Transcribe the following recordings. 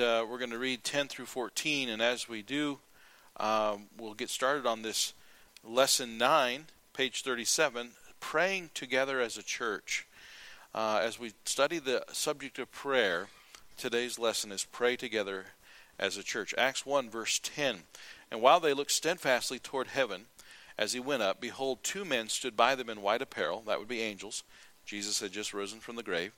Uh, we're going to read 10 through 14, and as we do, um, we'll get started on this lesson 9, page 37, praying together as a church. Uh, as we study the subject of prayer, today's lesson is pray together as a church. Acts 1, verse 10. And while they looked steadfastly toward heaven as he went up, behold, two men stood by them in white apparel, that would be angels. Jesus had just risen from the grave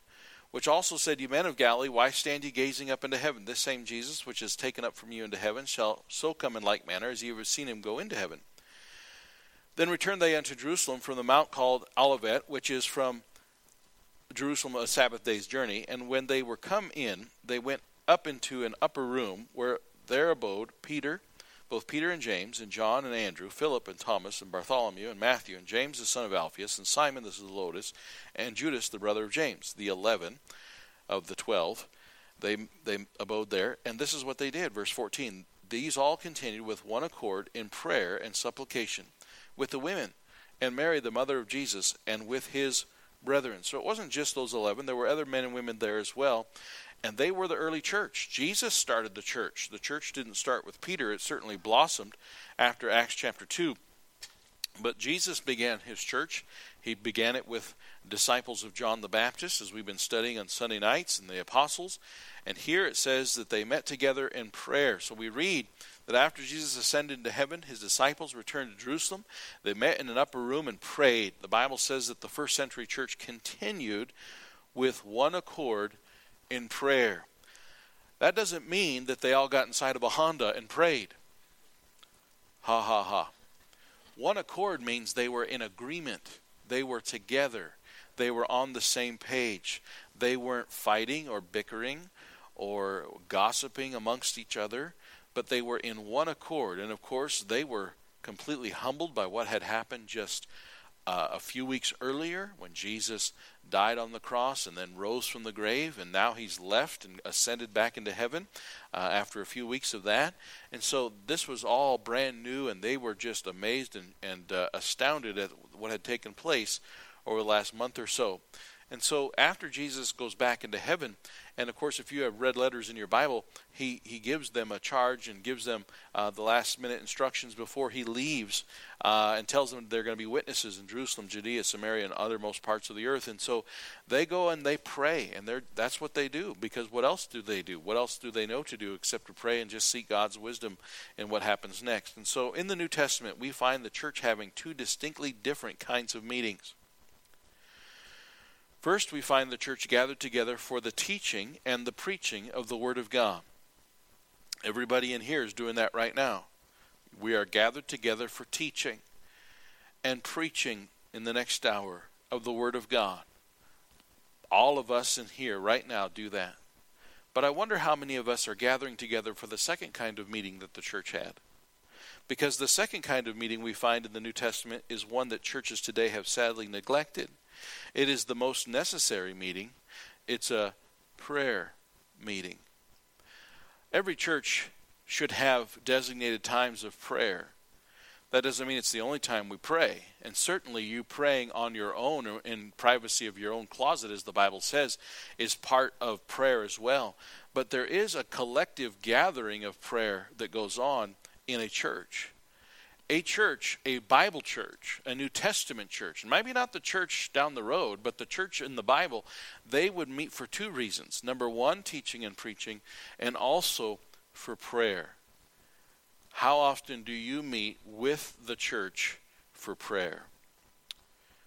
which also said, You men of Galilee, why stand ye gazing up into heaven? This same Jesus, which is taken up from you into heaven, shall so come in like manner as ye have seen him go into heaven. Then returned they unto Jerusalem from the mount called Olivet, which is from Jerusalem a Sabbath day's journey. And when they were come in, they went up into an upper room, where there abode Peter both Peter and James, and John and Andrew, Philip and Thomas, and Bartholomew, and Matthew, and James the son of Alphaeus, and Simon the Zelotes, and Judas the brother of James, the eleven of the twelve. They, they abode there, and this is what they did. Verse 14 These all continued with one accord in prayer and supplication with the women, and Mary, the mother of Jesus, and with his brethren. So it wasn't just those 11, there were other men and women there as well. And they were the early church. Jesus started the church. The church didn't start with Peter, it certainly blossomed after Acts chapter 2. But Jesus began his church. He began it with disciples of John the Baptist, as we've been studying on Sunday nights, and the apostles. And here it says that they met together in prayer. So we read that after Jesus ascended into heaven, his disciples returned to Jerusalem. They met in an upper room and prayed. The Bible says that the first century church continued with one accord in prayer. That doesn't mean that they all got inside of a Honda and prayed. Ha ha ha. One accord means they were in agreement, they were together, they were on the same page. They weren't fighting or bickering or gossiping amongst each other, but they were in one accord. And of course, they were completely humbled by what had happened just uh, a few weeks earlier when Jesus died on the cross and then rose from the grave, and now he's left and ascended back into heaven uh, after a few weeks of that. And so this was all brand new, and they were just amazed and, and uh, astounded at what had taken place over the last month or so. And so after Jesus goes back into heaven, and of course, if you have red letters in your Bible, he, he gives them a charge and gives them uh, the last minute instructions before he leaves uh, and tells them they're going to be witnesses in Jerusalem, Judea, Samaria, and other most parts of the earth. And so they go and they pray, and they're, that's what they do because what else do they do? What else do they know to do except to pray and just seek God's wisdom in what happens next? And so in the New Testament, we find the church having two distinctly different kinds of meetings. First, we find the church gathered together for the teaching and the preaching of the Word of God. Everybody in here is doing that right now. We are gathered together for teaching and preaching in the next hour of the Word of God. All of us in here right now do that. But I wonder how many of us are gathering together for the second kind of meeting that the church had. Because the second kind of meeting we find in the New Testament is one that churches today have sadly neglected. It is the most necessary meeting. It's a prayer meeting. Every church should have designated times of prayer. That doesn't mean it's the only time we pray. And certainly, you praying on your own or in privacy of your own closet, as the Bible says, is part of prayer as well. But there is a collective gathering of prayer that goes on in a church a church, a Bible church, a New Testament church, and maybe not the church down the road, but the church in the Bible, they would meet for two reasons. Number one, teaching and preaching, and also for prayer. How often do you meet with the church for prayer?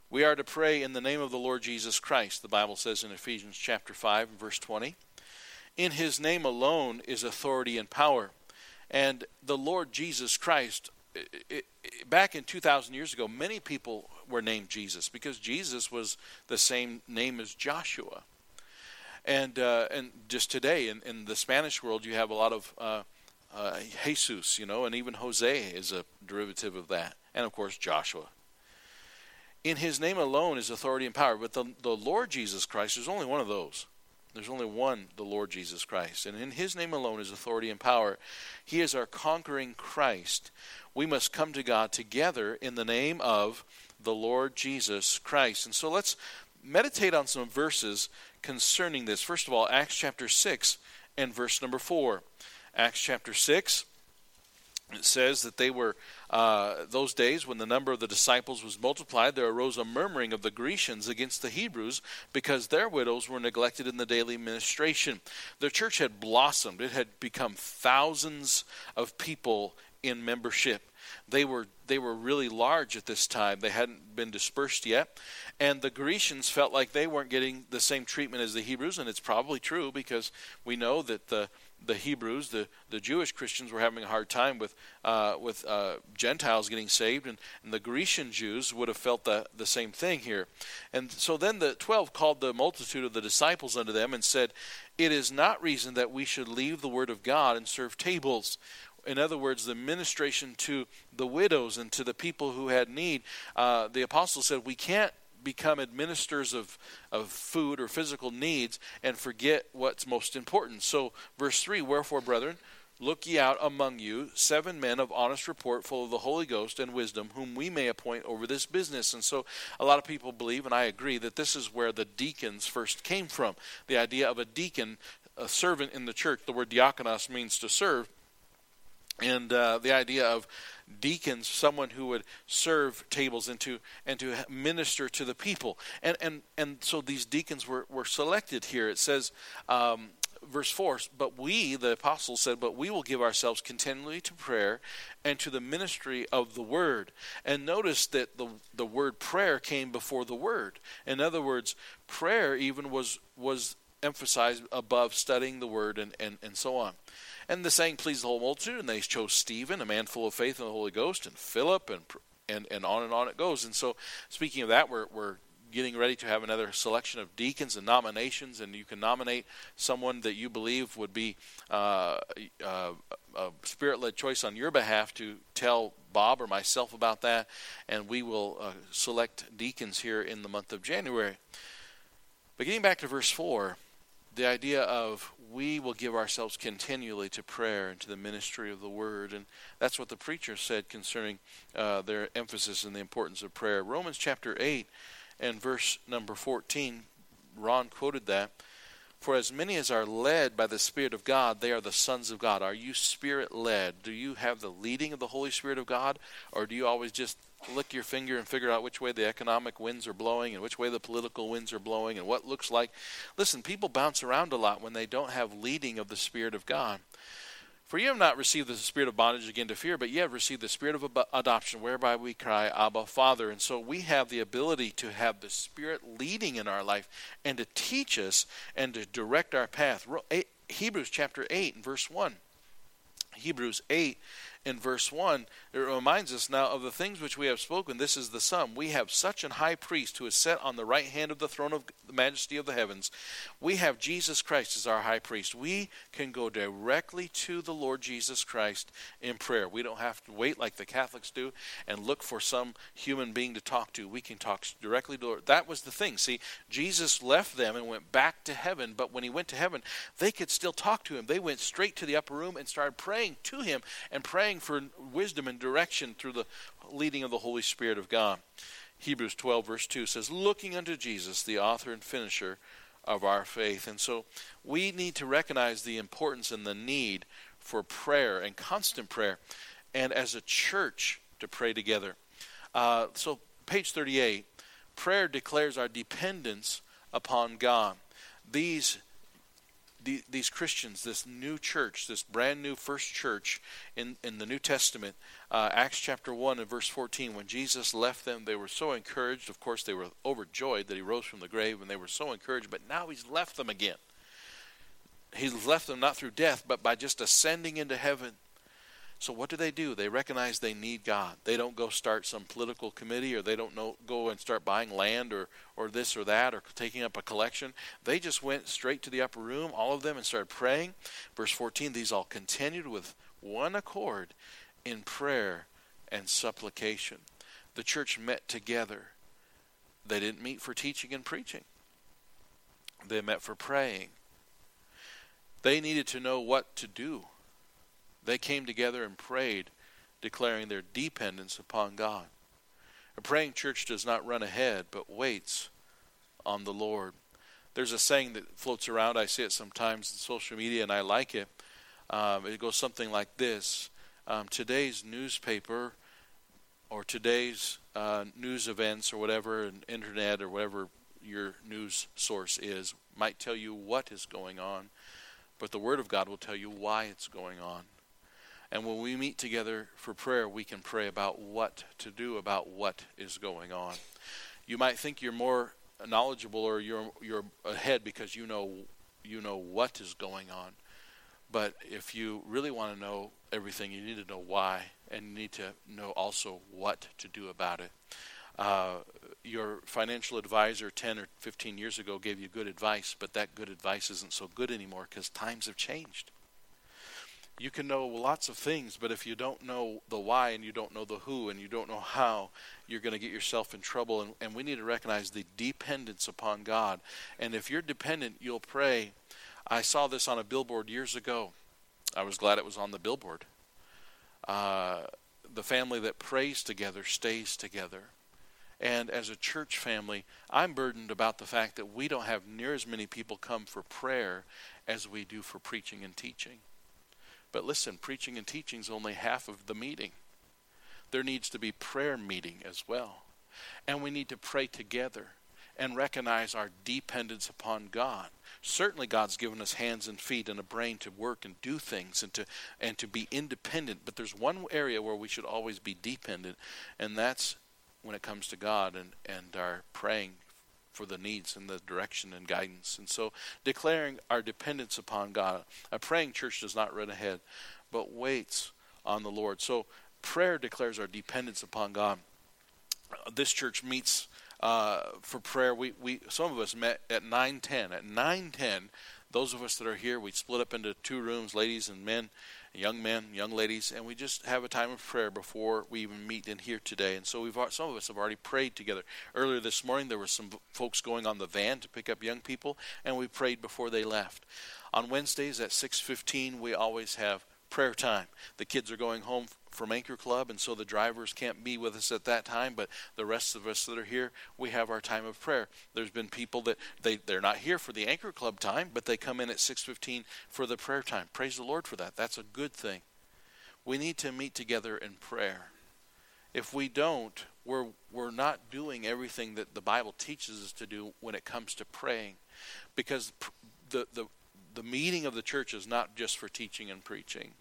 We are to pray in the name of the Lord Jesus Christ, the Bible says in Ephesians chapter 5 verse 20. In his name alone is authority and power. And the Lord Jesus Christ it, it, back in 2,000 years ago, many people were named Jesus because Jesus was the same name as Joshua. And, uh, and just today, in, in the Spanish world, you have a lot of uh, uh, Jesus, you know, and even Jose is a derivative of that. And of course, Joshua. In his name alone is authority and power. But the, the Lord Jesus Christ is only one of those. There's only one, the Lord Jesus Christ. And in his name alone is authority and power. He is our conquering Christ we must come to God together in the name of the Lord Jesus Christ. And so let's meditate on some verses concerning this. First of all, Acts chapter 6 and verse number 4. Acts chapter 6 it says that they were uh, those days when the number of the disciples was multiplied there arose a murmuring of the grecians against the hebrews because their widows were neglected in the daily ministration. The church had blossomed. It had become thousands of people in membership. They were they were really large at this time. They hadn't been dispersed yet. And the grecians felt like they weren't getting the same treatment as the hebrews and it's probably true because we know that the the Hebrews, the, the Jewish Christians, were having a hard time with uh, with uh, Gentiles getting saved, and, and the Grecian Jews would have felt the, the same thing here. And so then the twelve called the multitude of the disciples unto them and said, It is not reason that we should leave the word of God and serve tables. In other words, the ministration to the widows and to the people who had need. Uh, the apostles said, We can't become administrators of, of food or physical needs and forget what's most important. So, verse 3 Wherefore, brethren, look ye out among you seven men of honest report, full of the Holy Ghost and wisdom, whom we may appoint over this business. And so, a lot of people believe, and I agree, that this is where the deacons first came from. The idea of a deacon, a servant in the church. The word diakonos means to serve. And uh, the idea of deacons, someone who would serve tables and to and to minister to the people. And and and so these deacons were were selected here. It says. Um, verse 4 but we the apostles said but we will give ourselves continually to prayer and to the ministry of the word and notice that the the word prayer came before the word in other words prayer even was was emphasized above studying the word and and, and so on and the saying pleased the whole multitude, and they chose Stephen, a man full of faith in the Holy Ghost, and Philip, and and and on and on it goes. And so, speaking of that, we're we're getting ready to have another selection of deacons and nominations, and you can nominate someone that you believe would be uh, uh, a spirit-led choice on your behalf to tell Bob or myself about that, and we will uh, select deacons here in the month of January. But getting back to verse four, the idea of we will give ourselves continually to prayer and to the ministry of the word. And that's what the preacher said concerning uh, their emphasis and the importance of prayer. Romans chapter 8 and verse number 14, Ron quoted that. For as many as are led by the Spirit of God, they are the sons of God. Are you spirit led? Do you have the leading of the Holy Spirit of God? Or do you always just lick your finger and figure out which way the economic winds are blowing and which way the political winds are blowing and what looks like. Listen, people bounce around a lot when they don't have leading of the Spirit of God. For you have not received the spirit of bondage again to fear, but you have received the spirit of adoption, whereby we cry, Abba, Father. And so we have the ability to have the Spirit leading in our life and to teach us and to direct our path. Eh, Hebrews chapter 8 and verse 1. Hebrews 8 in verse 1, it reminds us now of the things which we have spoken. This is the sum. We have such an high priest who is set on the right hand of the throne of the majesty of the heavens. We have Jesus Christ as our high priest. We can go directly to the Lord Jesus Christ in prayer. We don't have to wait like the Catholics do and look for some human being to talk to. We can talk directly to the Lord. That was the thing. See, Jesus left them and went back to heaven, but when he went to heaven, they could still talk to him. They went straight to the upper room and started praying to him and praying praying for wisdom and direction through the leading of the Holy Spirit of God. Hebrews 12, verse 2 says, Looking unto Jesus, the author and finisher of our faith. And so we need to recognize the importance and the need for prayer and constant prayer, and as a church to pray together. Uh, so, page 38 prayer declares our dependence upon God. These the, these Christians, this new church, this brand new first church in, in the New Testament, uh, Acts chapter 1 and verse 14, when Jesus left them, they were so encouraged. Of course, they were overjoyed that he rose from the grave, and they were so encouraged, but now he's left them again. He's left them not through death, but by just ascending into heaven so what do they do? They recognize they need God. They don't go start some political committee or they don't know, go and start buying land or, or this or that or taking up a collection. They just went straight to the upper room, all of them, and started praying. Verse 14, these all continued with one accord in prayer and supplication. The church met together. They didn't meet for teaching and preaching. They met for praying. They needed to know what to do they came together and prayed, declaring their dependence upon God. A praying church does not run ahead, but waits on the Lord. There's a saying that floats around. I see it sometimes in social media, and I like it. Um, it goes something like this um, Today's newspaper or today's uh, news events or whatever, and internet or whatever your news source is, might tell you what is going on, but the Word of God will tell you why it's going on. And when we meet together for prayer, we can pray about what to do about what is going on. You might think you're more knowledgeable or you're you're ahead because you know you know what is going on. But if you really want to know everything, you need to know why, and you need to know also what to do about it. Uh, your financial advisor 10 or 15 years ago gave you good advice, but that good advice isn't so good anymore because times have changed. You can know lots of things, but if you don't know the why and you don't know the who and you don't know how, you're going to get yourself in trouble. And, and we need to recognize the dependence upon God. And if you're dependent, you'll pray. I saw this on a billboard years ago. I was glad it was on the billboard. Uh, the family that prays together stays together. And as a church family, I'm burdened about the fact that we don't have near as many people come for prayer as we do for preaching and teaching. But listen, preaching and teaching is only half of the meeting. There needs to be prayer meeting as well. And we need to pray together and recognize our dependence upon God. Certainly God's given us hands and feet and a brain to work and do things and to and to be independent, but there's one area where we should always be dependent, and that's when it comes to God and, and our praying for the needs and the direction and guidance. And so declaring our dependence upon God. A praying church does not run ahead, but waits on the Lord. So prayer declares our dependence upon God. This church meets uh, for prayer. We, we some of us met at nine ten. At nine ten, those of us that are here, we split up into two rooms, ladies and men, young men, young ladies, and we just have a time of prayer before we even meet in here today. And so we've some of us have already prayed together. Earlier this morning, there were some folks going on the van to pick up young people, and we prayed before they left. On Wednesdays at 6:15, we always have prayer time. The kids are going home from Anchor Club, and so the drivers can't be with us at that time, but the rest of us that are here, we have our time of prayer. There's been people that they, they're not here for the Anchor Club time, but they come in at 6.15 for the prayer time. Praise the Lord for that. That's a good thing. We need to meet together in prayer. If we don't, we're, we're not doing everything that the Bible teaches us to do when it comes to praying. Because the, the, the meeting of the church is not just for teaching and preaching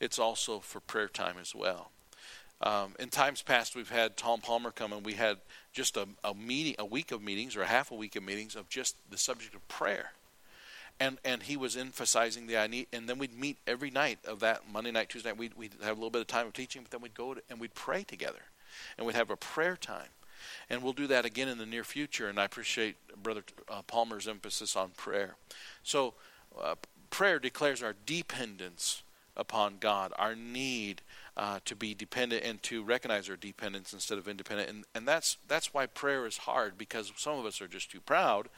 it's also for prayer time as well. Um, in times past, we've had Tom Palmer come and we had just a, a meeting, a week of meetings or a half a week of meetings of just the subject of prayer. And, and he was emphasizing the I need, and then we'd meet every night of that Monday night, Tuesday night. We'd, we'd have a little bit of time of teaching, but then we'd go to, and we'd pray together, and we'd have a prayer time, and we'll do that again in the near future. And I appreciate Brother uh, Palmer's emphasis on prayer. So, uh, prayer declares our dependence upon God, our need uh, to be dependent and to recognize our dependence instead of independent. And, and that's, that's why prayer is hard because some of us are just too proud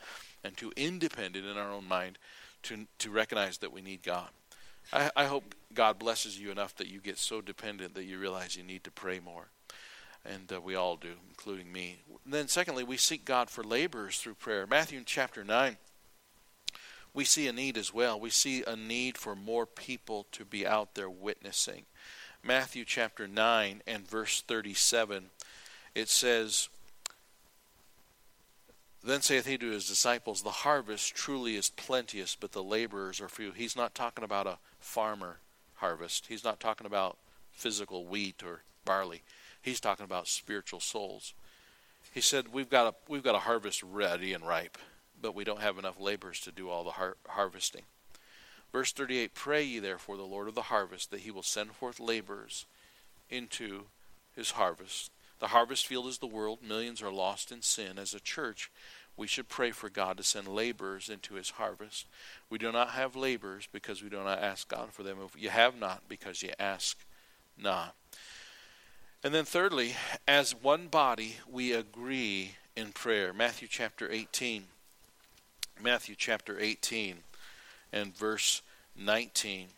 and too independent in our own mind to, to recognize that we need God. I, I hope God blesses you enough that you get so dependent that you realize you need to pray more. And uh, we all do, including me. And then, secondly, we seek God for laborers through prayer. Matthew chapter 9 we see a need as well. We see a need for more people to be out there witnessing. Matthew chapter 9 and verse 37, it says, Then saith he to his disciples, The harvest truly is plenteous, but the laborers are few. He's not talking about a farmer harvest, he's not talking about physical wheat or barley. He's talking about spiritual souls. He said, We've got a, we've got a harvest ready and ripe but we don't have enough laborers to do all the har- harvesting. Verse 38 Pray ye therefore the Lord of the harvest that he will send forth laborers into his harvest. The harvest field is the world. Millions are lost in sin. As a church, we should pray for God to send laborers into his harvest. We do not have laborers because we do not ask God for them. You have not, because you ask not. And then, thirdly, as one body, we agree in prayer. Matthew chapter 18. Matthew chapter 18 and verse 19.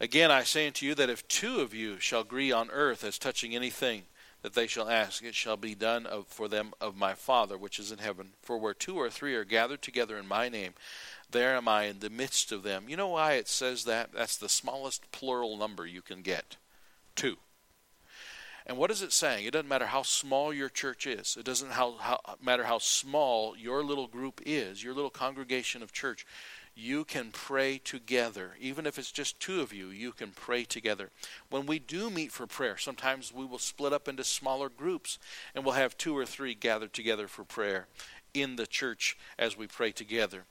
Again, I say unto you that if two of you shall agree on earth as touching anything that they shall ask, it shall be done of, for them of my Father which is in heaven. For where two or three are gathered together in my name, there am I in the midst of them. You know why it says that? That's the smallest plural number you can get. Two. And what is it saying? It doesn't matter how small your church is. It doesn't how, how, matter how small your little group is, your little congregation of church. You can pray together. Even if it's just two of you, you can pray together. When we do meet for prayer, sometimes we will split up into smaller groups and we'll have two or three gathered together for prayer in the church as we pray together.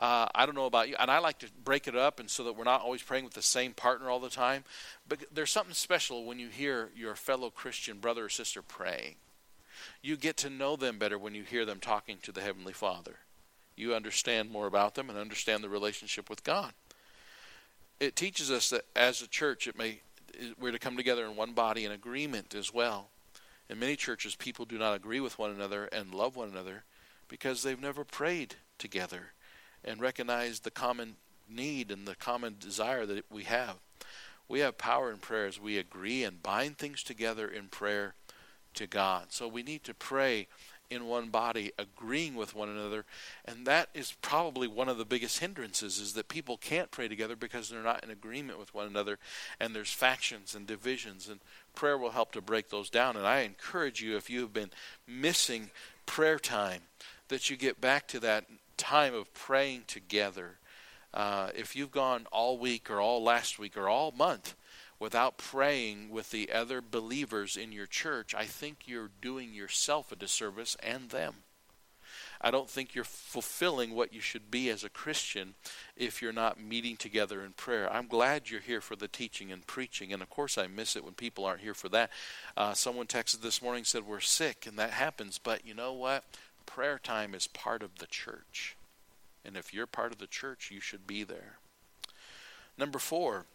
Uh, I don't know about you, and I like to break it up, and so that we're not always praying with the same partner all the time. But there's something special when you hear your fellow Christian brother or sister praying. You get to know them better when you hear them talking to the Heavenly Father. You understand more about them and understand the relationship with God. It teaches us that as a church, it may we're to come together in one body in agreement as well. In many churches, people do not agree with one another and love one another because they've never prayed together and recognize the common need and the common desire that we have. We have power in prayer as we agree and bind things together in prayer to God. So we need to pray in one body, agreeing with one another, and that is probably one of the biggest hindrances is that people can't pray together because they're not in agreement with one another, and there's factions and divisions, and prayer will help to break those down. And I encourage you, if you have been missing prayer time, that you get back to that time of praying together. Uh, if you've gone all week or all last week or all month without praying with the other believers in your church, I think you're doing yourself a disservice and them. I don't think you're fulfilling what you should be as a Christian if you're not meeting together in prayer. I'm glad you're here for the teaching and preaching, and of course I miss it when people aren't here for that. Uh, someone texted this morning said we're sick, and that happens. But you know what? Prayer time is part of the church. And if you're part of the church, you should be there. Number four,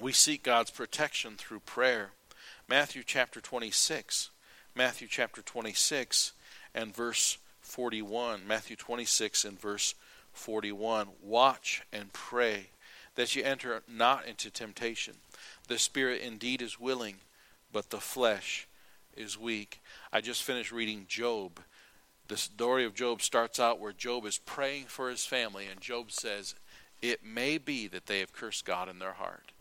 we seek God's protection through prayer. Matthew chapter 26. Matthew chapter 26 and verse 41. Matthew 26 and verse 41. Watch and pray that you enter not into temptation. The spirit indeed is willing, but the flesh is weak. I just finished reading Job the story of Job starts out where Job is praying for his family, and Job says, It may be that they have cursed God in their heart.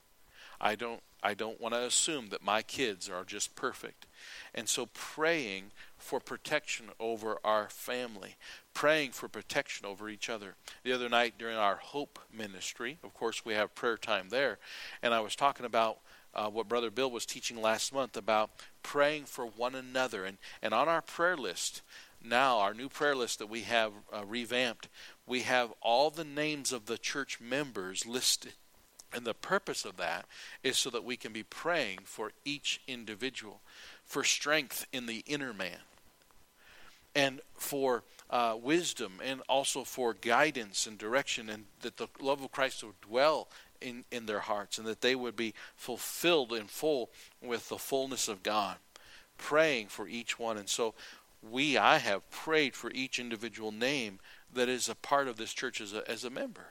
I don't I don't want to assume that my kids are just perfect. And so praying for protection over our family, praying for protection over each other. The other night during our Hope ministry, of course, we have prayer time there, and I was talking about uh, what Brother Bill was teaching last month about praying for one another. And, and on our prayer list, now, our new prayer list that we have uh, revamped, we have all the names of the church members listed. And the purpose of that is so that we can be praying for each individual, for strength in the inner man, and for uh, wisdom, and also for guidance and direction, and that the love of Christ would dwell in, in their hearts, and that they would be fulfilled in full with the fullness of God. Praying for each one. And so we, I have prayed for each individual name that is a part of this church as a, as a member.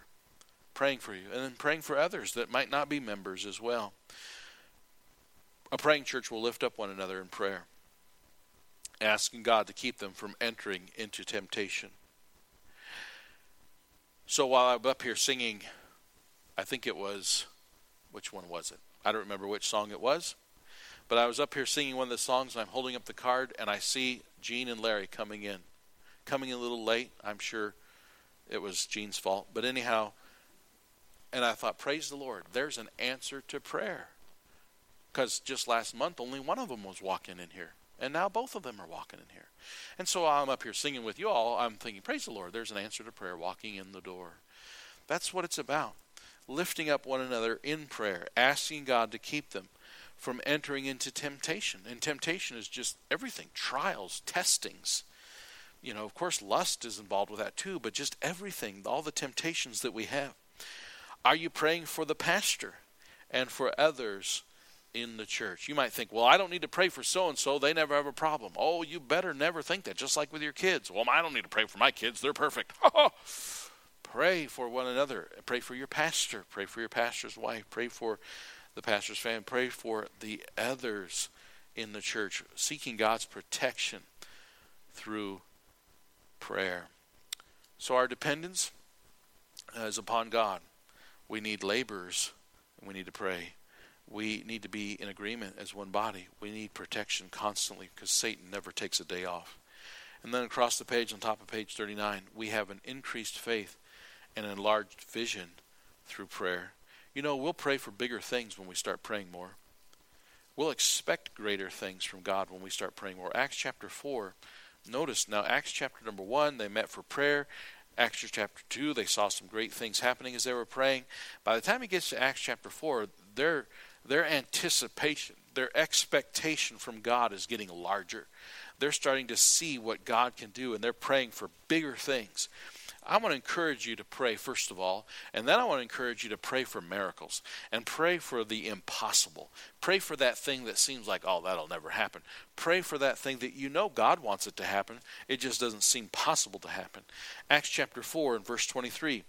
Praying for you. And then praying for others that might not be members as well. A praying church will lift up one another in prayer, asking God to keep them from entering into temptation. So while I'm up here singing, I think it was, which one was it? I don't remember which song it was. But I was up here singing one of the songs, and I'm holding up the card, and I see Gene and Larry coming in. Coming in a little late. I'm sure it was Gene's fault. But anyhow, and I thought, praise the Lord, there's an answer to prayer. Because just last month, only one of them was walking in here. And now both of them are walking in here. And so I'm up here singing with you all. I'm thinking, praise the Lord, there's an answer to prayer walking in the door. That's what it's about. Lifting up one another in prayer, asking God to keep them from entering into temptation. And temptation is just everything trials, testings. You know, of course, lust is involved with that too, but just everything, all the temptations that we have. Are you praying for the pastor and for others in the church? You might think, well, I don't need to pray for so and so, they never have a problem. Oh, you better never think that, just like with your kids. Well, I don't need to pray for my kids, they're perfect. pray for one another. Pray for your pastor. Pray for your pastor's wife. Pray for the pastor's family. Pray for the others in the church, seeking God's protection through prayer. So our dependence uh, is upon God. We need laborers, and we need to pray. We need to be in agreement as one body. We need protection constantly because Satan never takes a day off. And then across the page, on top of page 39, we have an increased faith and enlarged vision through prayer. You know, we'll pray for bigger things when we start praying more. We'll expect greater things from God when we start praying more. Acts chapter 4, notice now, Acts chapter number 1, they met for prayer. Acts chapter 2, they saw some great things happening as they were praying. By the time he gets to Acts chapter 4, their, their anticipation, their expectation from God is getting larger. They're starting to see what God can do, and they're praying for bigger things. I want to encourage you to pray, first of all, and then I want to encourage you to pray for miracles and pray for the impossible. Pray for that thing that seems like, oh, that'll never happen. Pray for that thing that you know God wants it to happen. It just doesn't seem possible to happen. Acts chapter 4 and verse 23.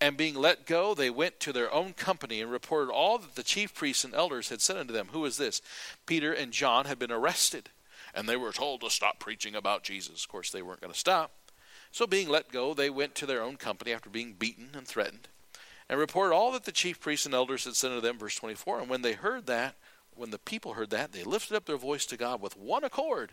And being let go, they went to their own company and reported all that the chief priests and elders had said unto them. Who is this? Peter and John had been arrested, and they were told to stop preaching about Jesus. Of course, they weren't going to stop. So, being let go, they went to their own company after being beaten and threatened, and reported all that the chief priests and elders had said to them. Verse 24. And when they heard that, when the people heard that, they lifted up their voice to God with one accord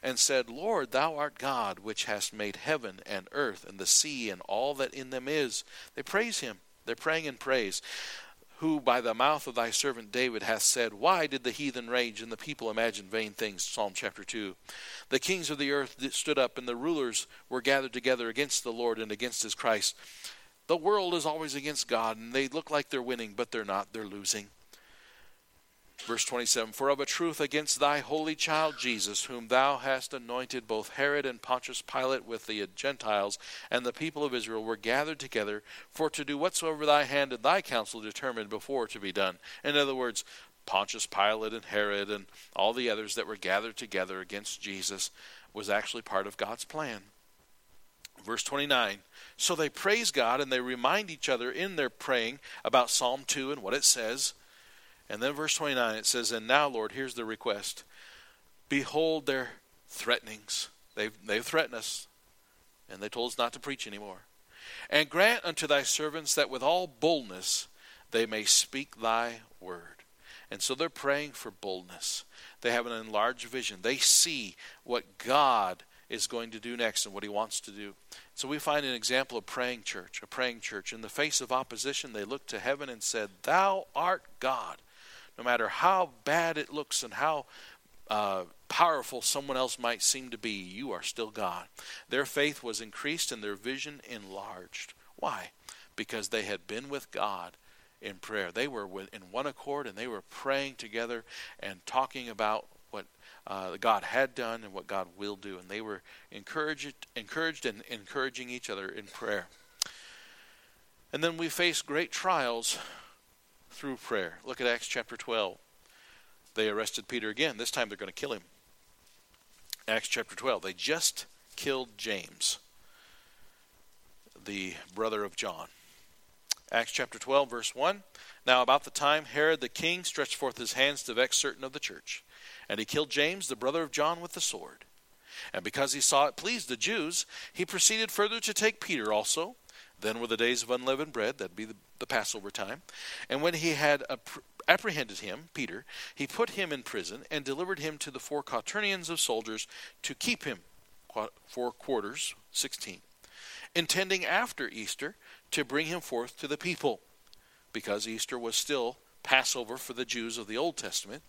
and said, Lord, thou art God, which hast made heaven and earth and the sea and all that in them is. They praise him. They're praying in praise who by the mouth of thy servant David hath said, Why did the heathen rage and the people imagine vain things? Psalm chapter 2. The kings of the earth stood up, and the rulers were gathered together against the Lord and against his Christ. The world is always against God, and they look like they're winning, but they're not. They're losing. Verse 27 For of a truth against thy holy child Jesus, whom thou hast anointed, both Herod and Pontius Pilate with the Gentiles and the people of Israel were gathered together for to do whatsoever thy hand and thy counsel determined before to be done. In other words, Pontius Pilate and Herod and all the others that were gathered together against Jesus was actually part of God's plan. Verse 29 So they praise God and they remind each other in their praying about Psalm 2 and what it says. And then verse 29 it says, And now, Lord, here's the request Behold their threatenings. They've, they've threatened us, and they told us not to preach anymore. And grant unto thy servants that with all boldness they may speak thy word. And so they're praying for boldness. They have an enlarged vision. They see what God is going to do next and what he wants to do. So we find an example of praying church, a praying church. In the face of opposition, they looked to heaven and said, Thou art God no matter how bad it looks and how uh, powerful someone else might seem to be, you are still God. Their faith was increased and their vision enlarged. Why? Because they had been with God in prayer. They were in one accord and they were praying together and talking about what uh, God had done and what God will do. And they were encouraged, encouraged and encouraging each other in prayer. And then we face great trials through prayer. Look at Acts chapter 12. They arrested Peter again. This time they're going to kill him. Acts chapter 12. They just killed James, the brother of John. Acts chapter 12, verse 1. Now, about the time Herod the king stretched forth his hands to vex certain of the church, and he killed James, the brother of John, with the sword. And because he saw it pleased the Jews, he proceeded further to take Peter also then were the days of unleavened bread, that'd be the, the Passover time. And when he had apprehended him, Peter, he put him in prison and delivered him to the four quaternions of soldiers to keep him four quarters, 16, intending after Easter to bring him forth to the people, because Easter was still Passover for the Jews of the Old Testament,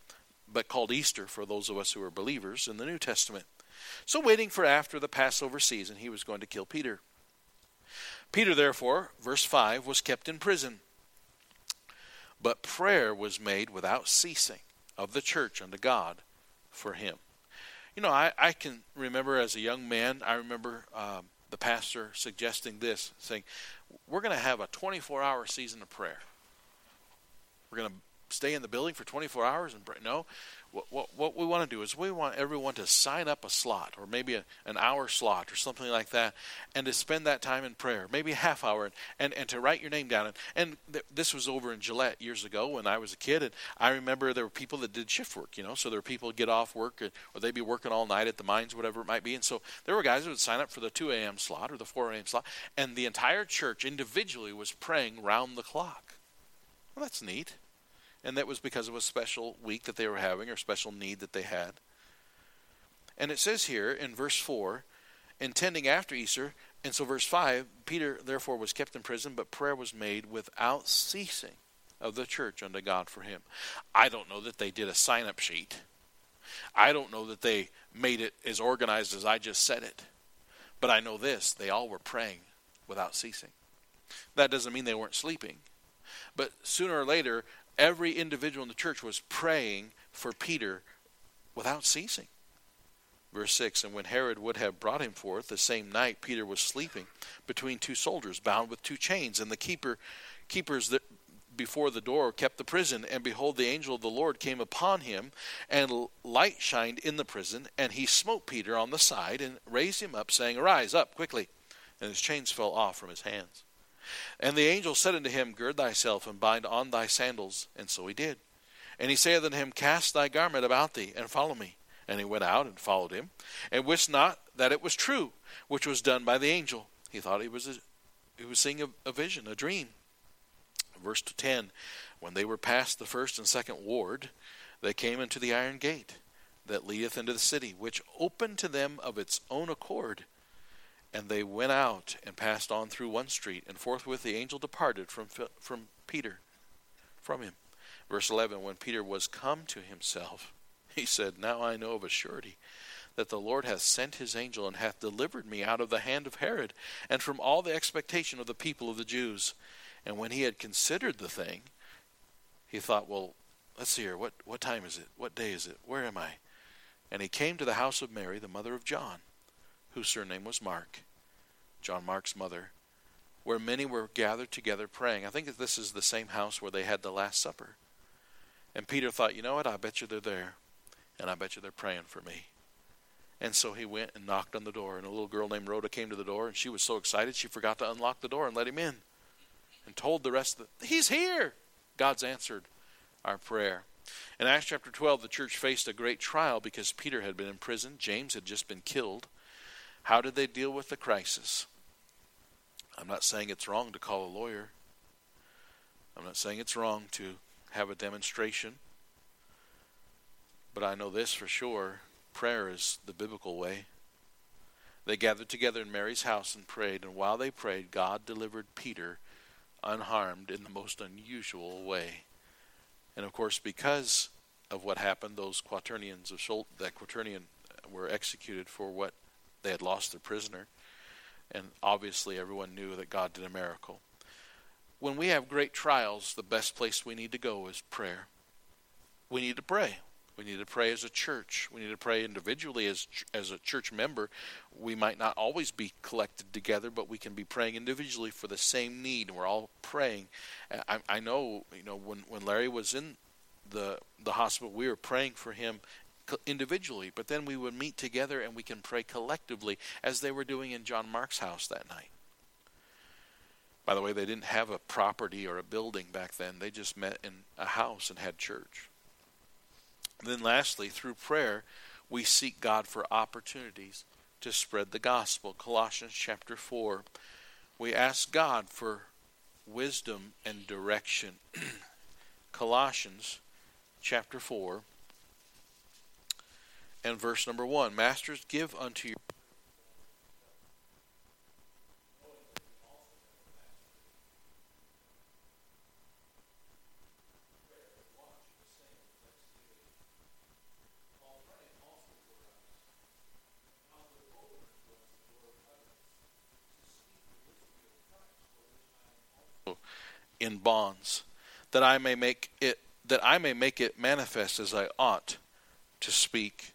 but called Easter for those of us who are believers in the New Testament. So, waiting for after the Passover season, he was going to kill Peter. Peter, therefore, verse 5, was kept in prison. But prayer was made without ceasing of the church unto God for him. You know, I, I can remember as a young man, I remember um, the pastor suggesting this, saying, We're going to have a 24 hour season of prayer. We're going to stay in the building for 24 hours and pray. No, what, what, what we want to do is we want everyone to sign up a slot or maybe a, an hour slot or something like that and to spend that time in prayer, maybe a half hour, and, and, and to write your name down. And, and th- this was over in Gillette years ago when I was a kid, and I remember there were people that did shift work, you know, so there were people get off work or they'd be working all night at the mines, whatever it might be. And so there were guys that would sign up for the 2 a.m. slot or the 4 a.m. slot, and the entire church individually was praying round the clock. Well, that's neat and that was because of a special week that they were having or special need that they had. And it says here in verse 4, intending after Easter, and so verse 5, Peter therefore was kept in prison, but prayer was made without ceasing of the church unto God for him. I don't know that they did a sign up sheet. I don't know that they made it as organized as I just said it. But I know this they all were praying without ceasing. That doesn't mean they weren't sleeping. But sooner or later, every individual in the church was praying for Peter without ceasing. Verse 6 And when Herod would have brought him forth, the same night Peter was sleeping between two soldiers, bound with two chains, and the keeper keepers that before the door kept the prison. And behold, the angel of the Lord came upon him, and light shined in the prison. And he smote Peter on the side and raised him up, saying, Arise up quickly. And his chains fell off from his hands. And the angel said unto him, Gird thyself and bind on thy sandals. And so he did. And he saith unto him, Cast thy garment about thee, and follow me. And he went out and followed him, and wist not that it was true, which was done by the angel. He thought he was a, he was seeing a, a vision, a dream. Verse 10 When they were past the first and second ward, they came into the iron gate that leadeth into the city, which opened to them of its own accord. And they went out and passed on through one street, and forthwith the angel departed from, from Peter, from him. Verse 11 When Peter was come to himself, he said, Now I know of a surety that the Lord hath sent his angel and hath delivered me out of the hand of Herod, and from all the expectation of the people of the Jews. And when he had considered the thing, he thought, Well, let's see here. What, what time is it? What day is it? Where am I? And he came to the house of Mary, the mother of John whose surname was Mark, John Mark's mother, where many were gathered together praying. I think that this is the same house where they had the Last Supper. And Peter thought, you know what? I bet you they're there. And I bet you they're praying for me. And so he went and knocked on the door. And a little girl named Rhoda came to the door. And she was so excited she forgot to unlock the door and let him in. And told the rest that he's here. God's answered our prayer. In Acts chapter 12, the church faced a great trial because Peter had been in prison. James had just been killed. How did they deal with the crisis? I'm not saying it's wrong to call a lawyer. I'm not saying it's wrong to have a demonstration. But I know this for sure prayer is the biblical way. They gathered together in Mary's house and prayed, and while they prayed, God delivered Peter unharmed in the most unusual way. And of course, because of what happened, those quaternions of Schult, that quaternion were executed for what they had lost their prisoner. And obviously, everyone knew that God did a miracle. When we have great trials, the best place we need to go is prayer. We need to pray. We need to pray as a church. We need to pray individually as as a church member. We might not always be collected together, but we can be praying individually for the same need. We're all praying. I, I know, you know, when when Larry was in the the hospital, we were praying for him individually, but then we would meet together and we can pray collectively as they were doing in John Mark's house that night. By the way, they didn't have a property or a building back then. They just met in a house and had church. then lastly, through prayer, we seek God for opportunities to spread the gospel. Colossians chapter 4. We ask God for wisdom and direction. Colossians chapter 4 and verse number 1 Masters, give unto your in bonds that I may make it that I may make it manifest as I ought to speak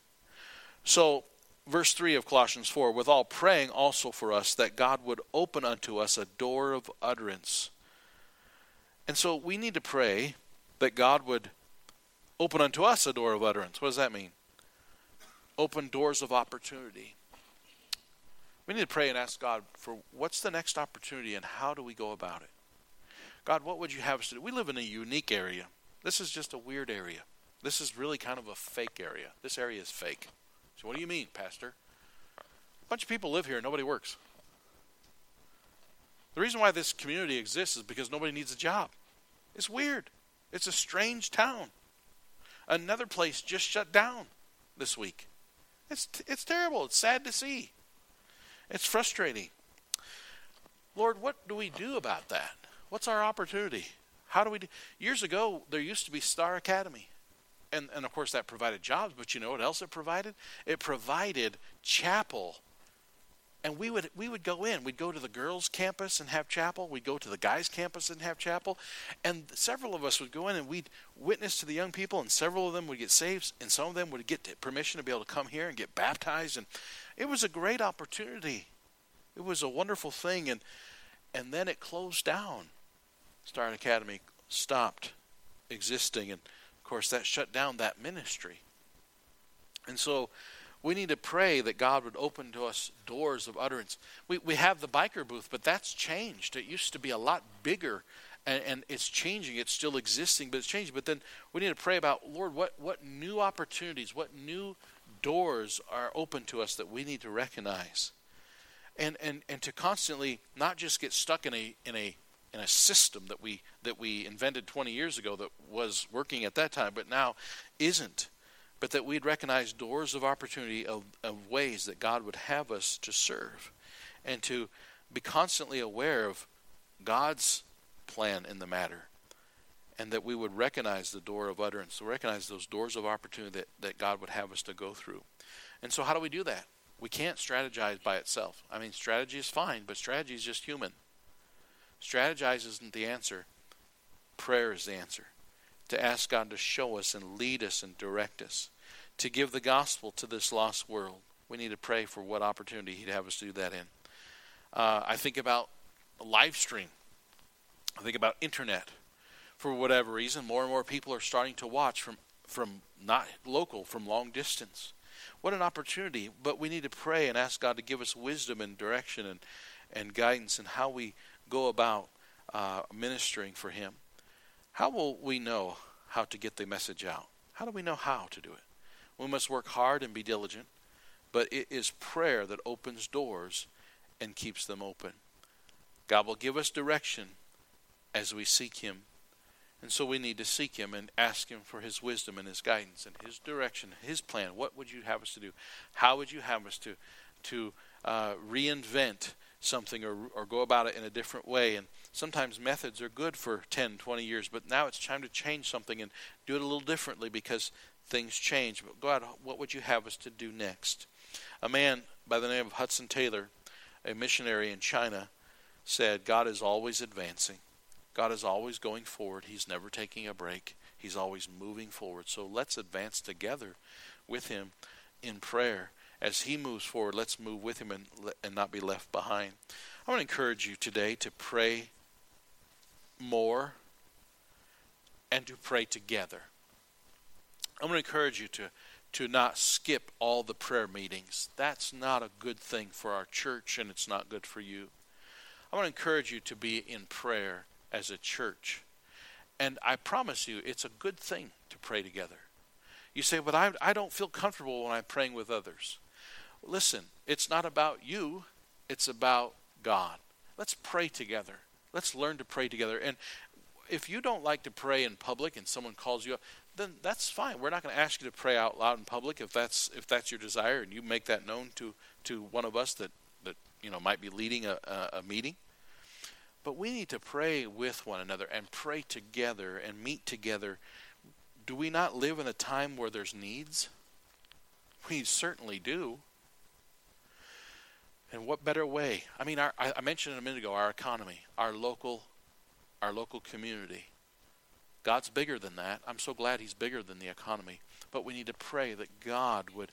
so, verse 3 of Colossians 4 with all praying also for us that God would open unto us a door of utterance. And so we need to pray that God would open unto us a door of utterance. What does that mean? Open doors of opportunity. We need to pray and ask God for what's the next opportunity and how do we go about it? God, what would you have us to do? We live in a unique area. This is just a weird area. This is really kind of a fake area. This area is fake. So, what do you mean, Pastor? A bunch of people live here nobody works. The reason why this community exists is because nobody needs a job. It's weird. It's a strange town. Another place just shut down this week. It's, it's terrible. It's sad to see. It's frustrating. Lord, what do we do about that? What's our opportunity? How do we do? Years ago, there used to be Star Academy. And, and of course, that provided jobs, but you know what else it provided? It provided chapel. And we would we would go in. We'd go to the girls campus and have chapel. We'd go to the guys campus and have chapel. And several of us would go in and we'd witness to the young people and several of them would get saved and some of them would get permission to be able to come here and get baptized. And it was a great opportunity. It was a wonderful thing. And and then it closed down. Star Academy stopped existing. And course that shut down that ministry and so we need to pray that God would open to us doors of utterance. We, we have the biker booth, but that's changed. It used to be a lot bigger, and, and it's changing. It's still existing, but it's changing. But then we need to pray about, Lord, what, what new opportunities, what new doors are open to us that we need to recognize? And, and, and to constantly not just get stuck in a, in a in a system that we that we invented 20 years ago that was working at that time but now isn't but that we'd recognize doors of opportunity of, of ways that God would have us to serve and to be constantly aware of God's plan in the matter and that we would recognize the door of utterance, recognize those doors of opportunity that, that God would have us to go through. And so, how do we do that? We can't strategize by itself. I mean, strategy is fine, but strategy is just human. Strategize isn't the answer, prayer is the answer to ask God to show us and lead us and direct us, to give the gospel to this lost world. We need to pray for what opportunity He'd have us do that in. Uh, I think about live stream. I think about internet. For whatever reason, more and more people are starting to watch from from not local, from long distance. What an opportunity! But we need to pray and ask God to give us wisdom and direction and and guidance in how we go about uh, ministering for Him. How will we know how to get the message out? How do we know how to do it? We must work hard and be diligent, but it is prayer that opens doors and keeps them open. God will give us direction as we seek Him. And so we need to seek Him and ask Him for His wisdom and His guidance and His direction, His plan. What would you have us to do? How would you have us to, to uh, reinvent something or, or go about it in a different way? And sometimes methods are good for 10, 20 years, but now it's time to change something and do it a little differently because things change. But God, what would you have us to do next? A man by the name of Hudson Taylor, a missionary in China, said, God is always advancing. God is always going forward. He's never taking a break. He's always moving forward. So let's advance together with him in prayer. As he moves forward, let's move with him and, and not be left behind. I want to encourage you today to pray more and to pray together. I'm going to encourage you to, to not skip all the prayer meetings. That's not a good thing for our church, and it's not good for you. I want to encourage you to be in prayer as a church. And I promise you, it's a good thing to pray together. You say, but I, I don't feel comfortable when I'm praying with others. Listen, it's not about you, it's about God. Let's pray together. Let's learn to pray together. And if you don't like to pray in public and someone calls you up, then that's fine. We're not going to ask you to pray out loud in public if that's if that's your desire, and you make that known to to one of us that that you know might be leading a, a, a meeting. But we need to pray with one another and pray together and meet together. Do we not live in a time where there's needs? We certainly do. And what better way? I mean, our, I mentioned a minute ago our economy, our local, our local community. God's bigger than that. I'm so glad He's bigger than the economy. But we need to pray that God would,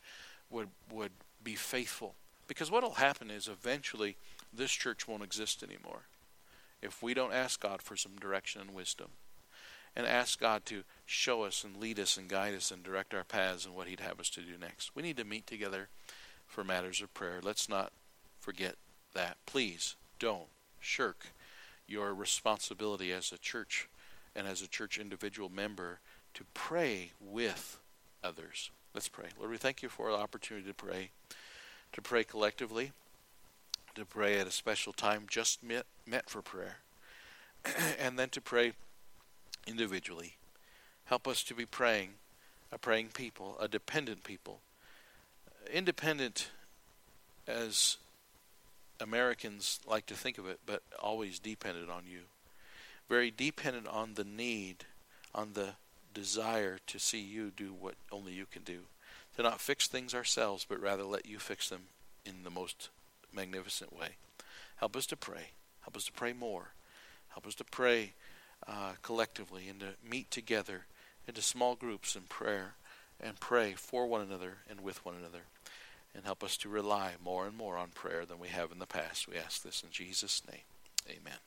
would, would be faithful. Because what will happen is eventually this church won't exist anymore if we don't ask God for some direction and wisdom. and ask God to show us and lead us and guide us and direct our paths and what He'd have us to do next. We need to meet together for matters of prayer. Let's not forget that. Please don't shirk your responsibility as a church and as a church individual member to pray with others. Let's pray. Lord, we thank you for the opportunity to pray, to pray collectively, to pray at a special time just met, met for prayer, and then to pray individually. Help us to be praying, a praying people, a dependent people. Independent as Americans like to think of it, but always dependent on you. Very dependent on the need, on the desire to see you do what only you can do. To not fix things ourselves, but rather let you fix them in the most magnificent way. Help us to pray. Help us to pray more. Help us to pray uh, collectively and to meet together into small groups in prayer and pray for one another and with one another. And help us to rely more and more on prayer than we have in the past. We ask this in Jesus' name. Amen.